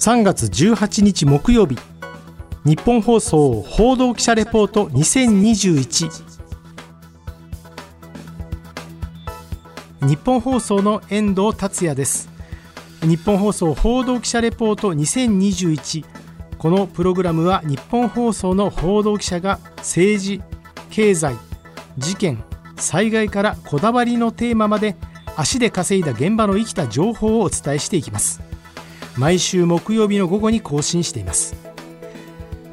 3月18日木曜日日本放送報道記者レポート2021日本放送の遠藤達也です。日本放送報道記者レポート2021このプログラムは日本放送の報道記者が政治経済事件災害からこだわりのテーマまで足で稼いだ現場の生きた情報をお伝えしていきます。毎週木曜日の午後に更新しています。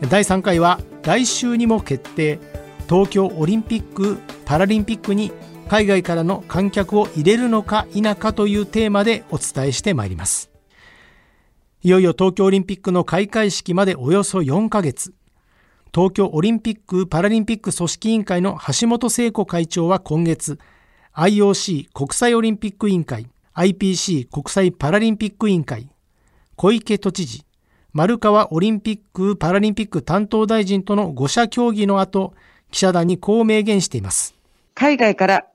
第3回は来週にも決定。東京オリンピック・パラリンピックに海外からの観客を入れるのか否かというテーマでお伝えしてまいります。いよいよ東京オリンピックの開会式までおよそ4ヶ月。東京オリンピック・パラリンピック組織委員会の橋本聖子会長は今月 IOC 国際オリンピック委員会 IPC 国際パラリンピック委員会小池都知事、丸川オリンピック・パラリンピック担当大臣との5者協議の後、記者団にこう明言しています。海外から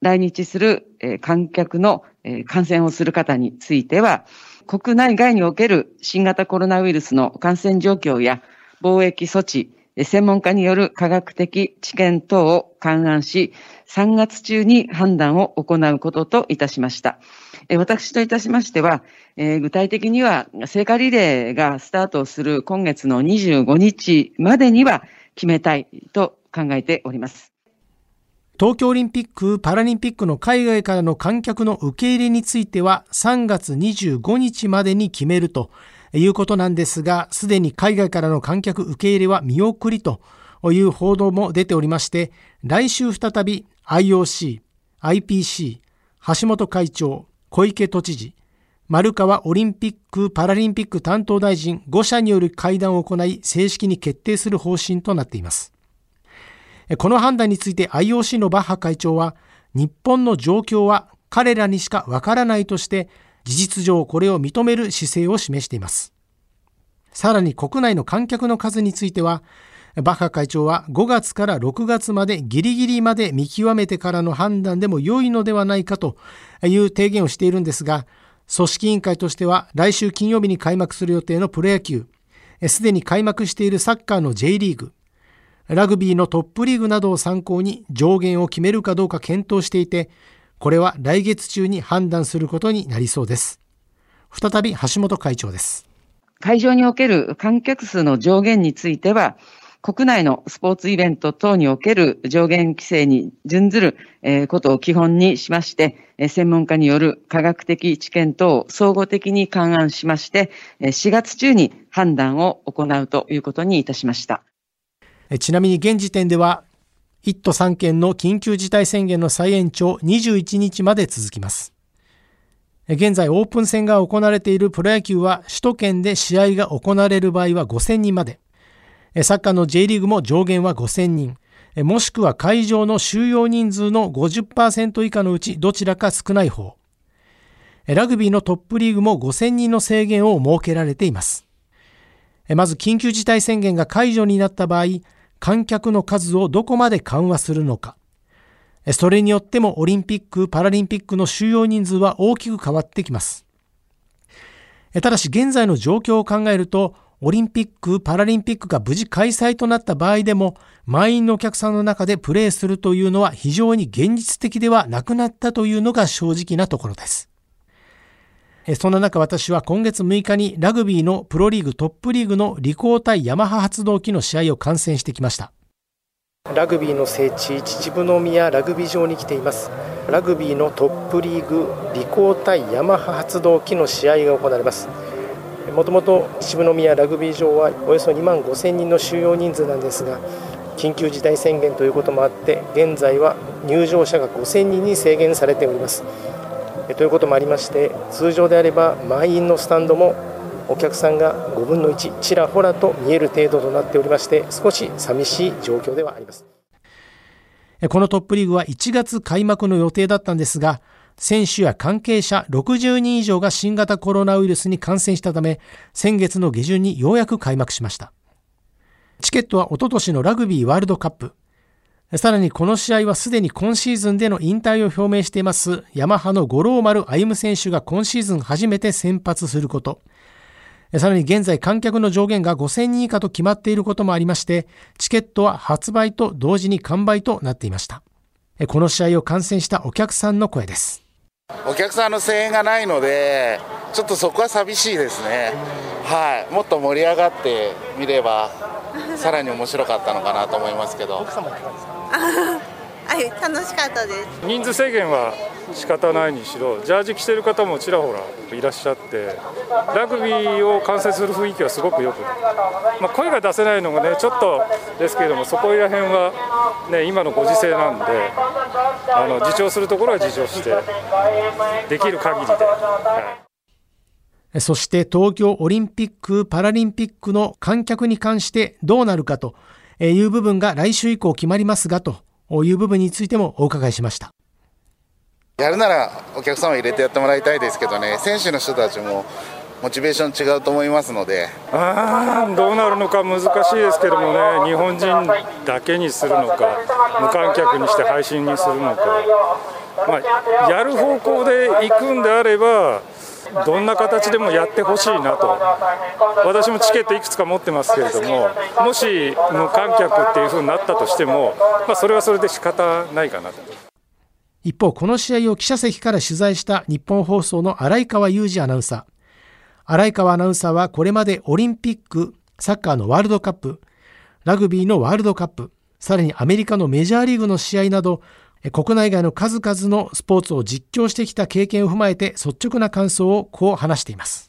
来日する観客の感染をする方については、国内外における新型コロナウイルスの感染状況や貿易措置、専門家による科学的知見等を勘案し、3月中に判断を行うことといたしました。私といたしましては、具体的には聖火リレーがスタートする今月の25日までには決めたいと考えております。東京オリンピック・パラリンピックの海外からの観客の受け入れについては3月25日までに決めるということなんですが、すでに海外からの観客受け入れは見送りという報道も出ておりまして、来週再び IOC、IPC、橋本会長、小池都知事、丸川オリンピック・パラリンピック担当大臣5者による会談を行い、正式に決定する方針となっています。この判断について IOC のバッハ会長は、日本の状況は彼らにしかわからないとして、事実上これを認める姿勢を示しています。さらに国内の観客の数については、バッハ会長は5月から6月までギリギリまで見極めてからの判断でも良いのではないかという提言をしているんですが、組織委員会としては来週金曜日に開幕する予定のプロ野球、すでに開幕しているサッカーの J リーグ、ラグビーのトップリーグなどを参考に上限を決めるかどうか検討していて、これは来月中に判断することになりそうです。再び橋本会長です。会場における観客数の上限については、国内のスポーツイベント等における上限規制に準ずることを基本にしまして、専門家による科学的知見等を総合的に勘案しまして、4月中に判断を行うということにいたしました。ちなみに現時点では、1都3県の緊急事態宣言の再延長21日まで続きます。現在オープン戦が行われているプロ野球は首都圏で試合が行われる場合は5000人まで。サッカーの J リーグも上限は5000人、もしくは会場の収容人数の50%以下のうちどちらか少ない方。ラグビーのトップリーグも5000人の制限を設けられています。まず緊急事態宣言が解除になった場合、観客の数をどこまで緩和するのか。それによってもオリンピック・パラリンピックの収容人数は大きく変わってきます。ただし現在の状況を考えると、オリンピック・パラリンピックが無事開催となった場合でも、満員のお客さんの中でプレーするというのは非常に現実的ではなくなったというのが正直なところです。そんな中私は今月6日にラグビーのプロリーグトップリーグのリコー対ヤマハ発動機の試合を観戦してきました。ラグビーの聖地秩父宮ラグビー場に来ています。ラグビーのトップリーグリコー対ヤマハ発動機の試合が行われます。もともと秩父宮ラグビー場はおよそ2万5000人の収容人数なんですが緊急事態宣言ということもあって現在は入場者が5000人に制限されておりますということもありまして通常であれば満員のスタンドもお客さんが5分の1ちらほらと見える程度となっておりまして少し寂しい状況ではありますこのトップリーグは1月開幕の予定だったんですが選手や関係者60人以上が新型コロナウイルスに感染したため、先月の下旬にようやく開幕しました。チケットはおととしのラグビーワールドカップ。さらにこの試合はすでに今シーズンでの引退を表明していますヤマハの五郎丸歩選手が今シーズン初めて先発すること。さらに現在観客の上限が5000人以下と決まっていることもありまして、チケットは発売と同時に完売となっていました。この試合を観戦したお客さんの声です。お客さんの声援がないので、ちょっとそこは寂しいですね。はい、もっと盛り上がってみれば、さらに面白かったのかなと思いますけど。はい、楽しかったです人数制限は仕方ないにしろジャージ着てる方もちらほらいらっしゃってラグビーを観戦する雰囲気はすごくよく、まあ、声が出せないのがねちょっとですけれどもそこら辺は、ね、今のご時世なんであの自重するところは自重してできる限りで。はいそして東京オリンピック・パラリンピックの観客に関してどうなるかという部分が来週以降決まりますがという部分についてもお伺いしました。やるならお客様入れてやってもらいたいですけどね、選手の人たちもモチベーション違うと思いますので。あどうなるのか難しいですけどもね、日本人だけにするのか、無観客にして配信にするのか、まあ、やる方向で行くんであれば、どんな形でもやってほしいなと、私もチケットいくつか持ってますけれども、もし無観客っていうふうになったとしても、まあ、それはそれで仕方ないかなと。一方、この試合を記者席から取材した日本放送の荒川裕二アナウンサー。荒川アナウンサーはこれまでオリンピック、サッカーのワールドカップ、ラグビーのワールドカップ、さらにアメリカのメジャーリーグの試合など、国内外の数々のスポーツを実況してきた経験を踏まえて率直な感想をこう話しています。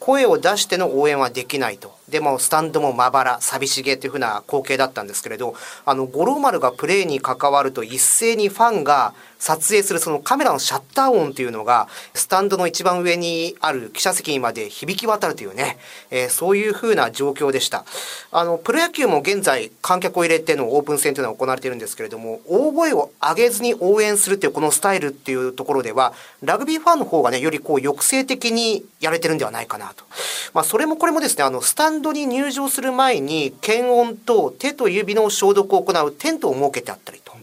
声を出しての応援はできないと。でもスタンドもまばら、寂しげというふうな光景だったんですけれど、あの、五郎丸がプレーに関わると一斉にファンが撮影するそのカメラのシャッター音というのが、スタンドの一番上にある記者席にまで響き渡るというね、えー、そういうふうな状況でした。あの、プロ野球も現在観客を入れてのオープン戦というのは行われているんですけれども、大声を上げずに応援するというこのスタイルっていうところでは、ラグビーファンの方がね、よりこう抑制的にやれてるんではないかなと。まあ、それもこれもですね、あの、スタンドドに入場する前に検温と手と指の消毒を行うテントを設けてあったりと。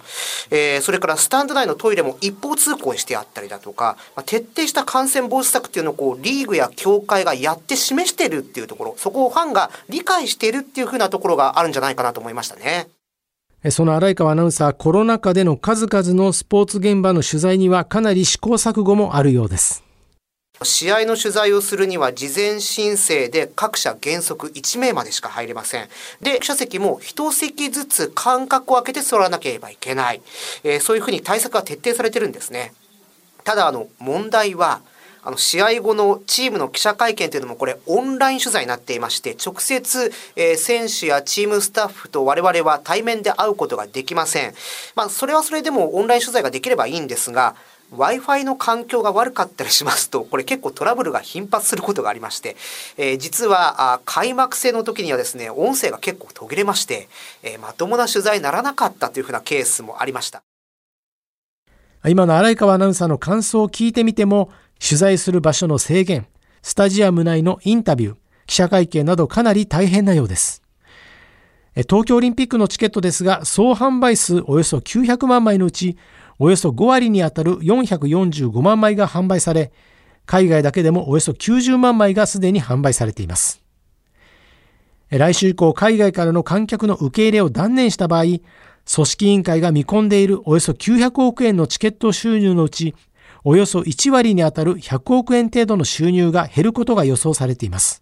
えー、それからスタンド内のトイレも一方通行にしてあったりだとか、まあ、徹底した感染防止策っていうのをこうリーグや協会がやって示してるっていうところ、そこをファンが理解しているっていうふうなところがあるんじゃないかなと思いましたね。その荒川アナウンサー、コロナ禍での数々のスポーツ現場の取材にはかなり試行錯誤もあるようです。試合の取材をするには事前申請で各社原則1名までしか入れません。で、記者席も1席ずつ間隔を空けて座らなければいけない。えー、そういうふうに対策が徹底されてるんですね。ただ、あの、問題は、あの試合後のチームの記者会見というのもこれオンライン取材になっていまして直接、えー、選手やチームスタッフと我々は対面で会うことができません。まあそれはそれでもオンライン取材ができればいいんですが Wi-Fi の環境が悪かったりしますと、これ結構トラブルが頻発することがありまして、えー、実はあ開幕戦の時にはですね、音声が結構途切れまして、えー、まともな取材にならなかったというふうなケースもありました。今の荒井川アナウンサーの感想を聞いてみても、取材する場所の制限、スタジアム内のインタビュー、記者会見などかなり大変なようです。東京オリンピックのチケットですが、総販売数およそ900万枚のうち、およそ5割にあたる445万枚が販売され、海外だけでもおよそ90万枚がすでに販売されています。来週以降、海外からの観客の受け入れを断念した場合、組織委員会が見込んでいるおよそ900億円のチケット収入のうち、およそ1割にあたる100億円程度の収入が減ることが予想されています。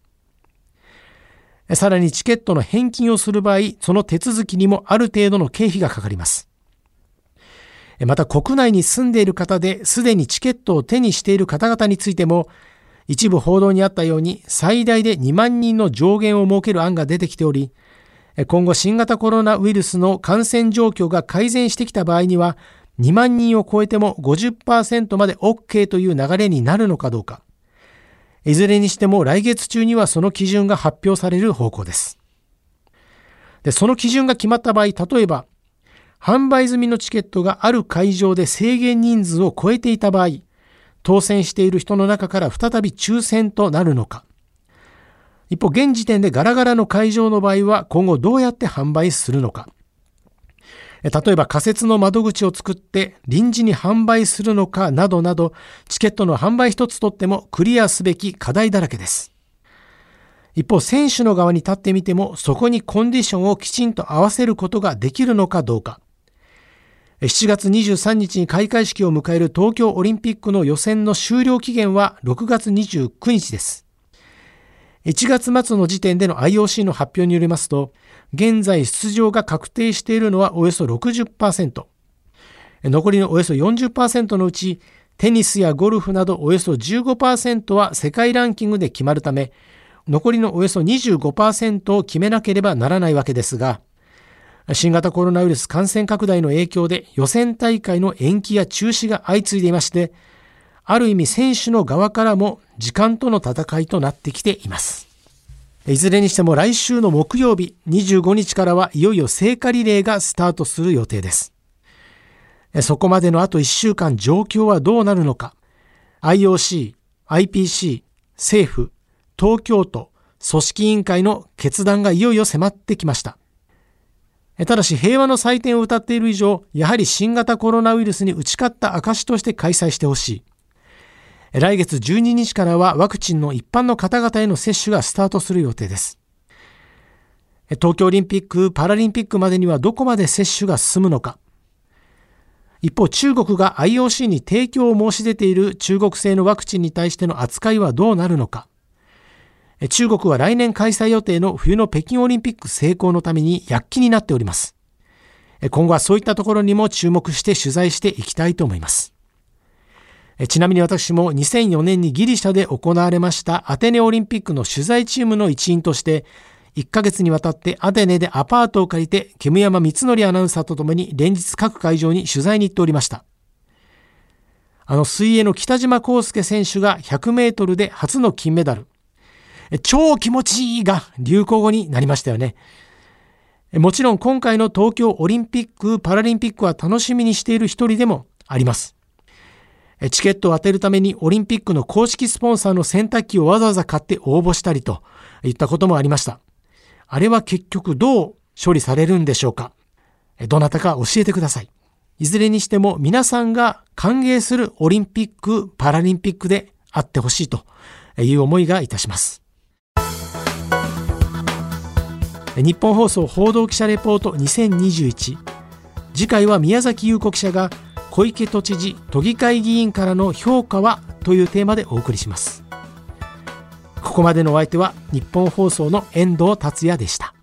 さらにチケットの返金をする場合、その手続きにもある程度の経費がかかります。また国内に住んでいる方ですでにチケットを手にしている方々についても、一部報道にあったように最大で2万人の上限を設ける案が出てきており、今後新型コロナウイルスの感染状況が改善してきた場合には、2万人を超えても50%まで OK という流れになるのかどうか。いずれにしても来月中にはその基準が発表される方向です。で、その基準が決まった場合、例えば販売済みのチケットがある会場で制限人数を超えていた場合、当選している人の中から再び抽選となるのか。一方、現時点でガラガラの会場の場合は今後どうやって販売するのか。例えば仮設の窓口を作って臨時に販売するのかなどなど、チケットの販売一つとってもクリアすべき課題だらけです。一方、選手の側に立ってみても、そこにコンディションをきちんと合わせることができるのかどうか。7月23日に開会式を迎える東京オリンピックの予選の終了期限は6月29日です。1月末の時点での IOC の発表によりますと、現在出場が確定しているのはおよそ60%。残りのおよそ40%のうち、テニスやゴルフなどおよそ15%は世界ランキングで決まるため、残りのおよそ25%を決めなければならないわけですが、新型コロナウイルス感染拡大の影響で予選大会の延期や中止が相次いでいまして、ある意味選手の側からも時間との戦いとなってきています。いずれにしても来週の木曜日25日からはいよいよ聖火リレーがスタートする予定です。そこまでのあと1週間状況はどうなるのか。IOC、IPC、政府、東京都、組織委員会の決断がいよいよ迫ってきました。ただし平和の祭典を歌っている以上、やはり新型コロナウイルスに打ち勝った証として開催してほしい。来月12日からはワクチンの一般の方々への接種がスタートする予定です。東京オリンピック・パラリンピックまでにはどこまで接種が進むのか。一方、中国が IOC に提供を申し出ている中国製のワクチンに対しての扱いはどうなるのか。中国は来年開催予定の冬の北京オリンピック成功のために躍起になっております。今後はそういったところにも注目して取材していきたいと思います。ちなみに私も2004年にギリシャで行われましたアテネオリンピックの取材チームの一員として、1ヶ月にわたってアテネでアパートを借りて、煙山光則アナウンサーと共に連日各会場に取材に行っておりました。あの水泳の北島康介選手が100メートルで初の金メダル。超気持ちいいが流行語になりましたよね。もちろん今回の東京オリンピック・パラリンピックは楽しみにしている一人でもあります。チケットを当てるためにオリンピックの公式スポンサーの洗濯機をわざわざ買って応募したりといったこともありました。あれは結局どう処理されるんでしょうかどなたか教えてください。いずれにしても皆さんが歓迎するオリンピック・パラリンピックであってほしいという思いがいたします。日本放送報道記者レポート2021次回は宮崎優子記者が小池都知事都議会議員からの評価はというテーマでお送りします。ここまでのお相手は日本放送の遠藤達也でした。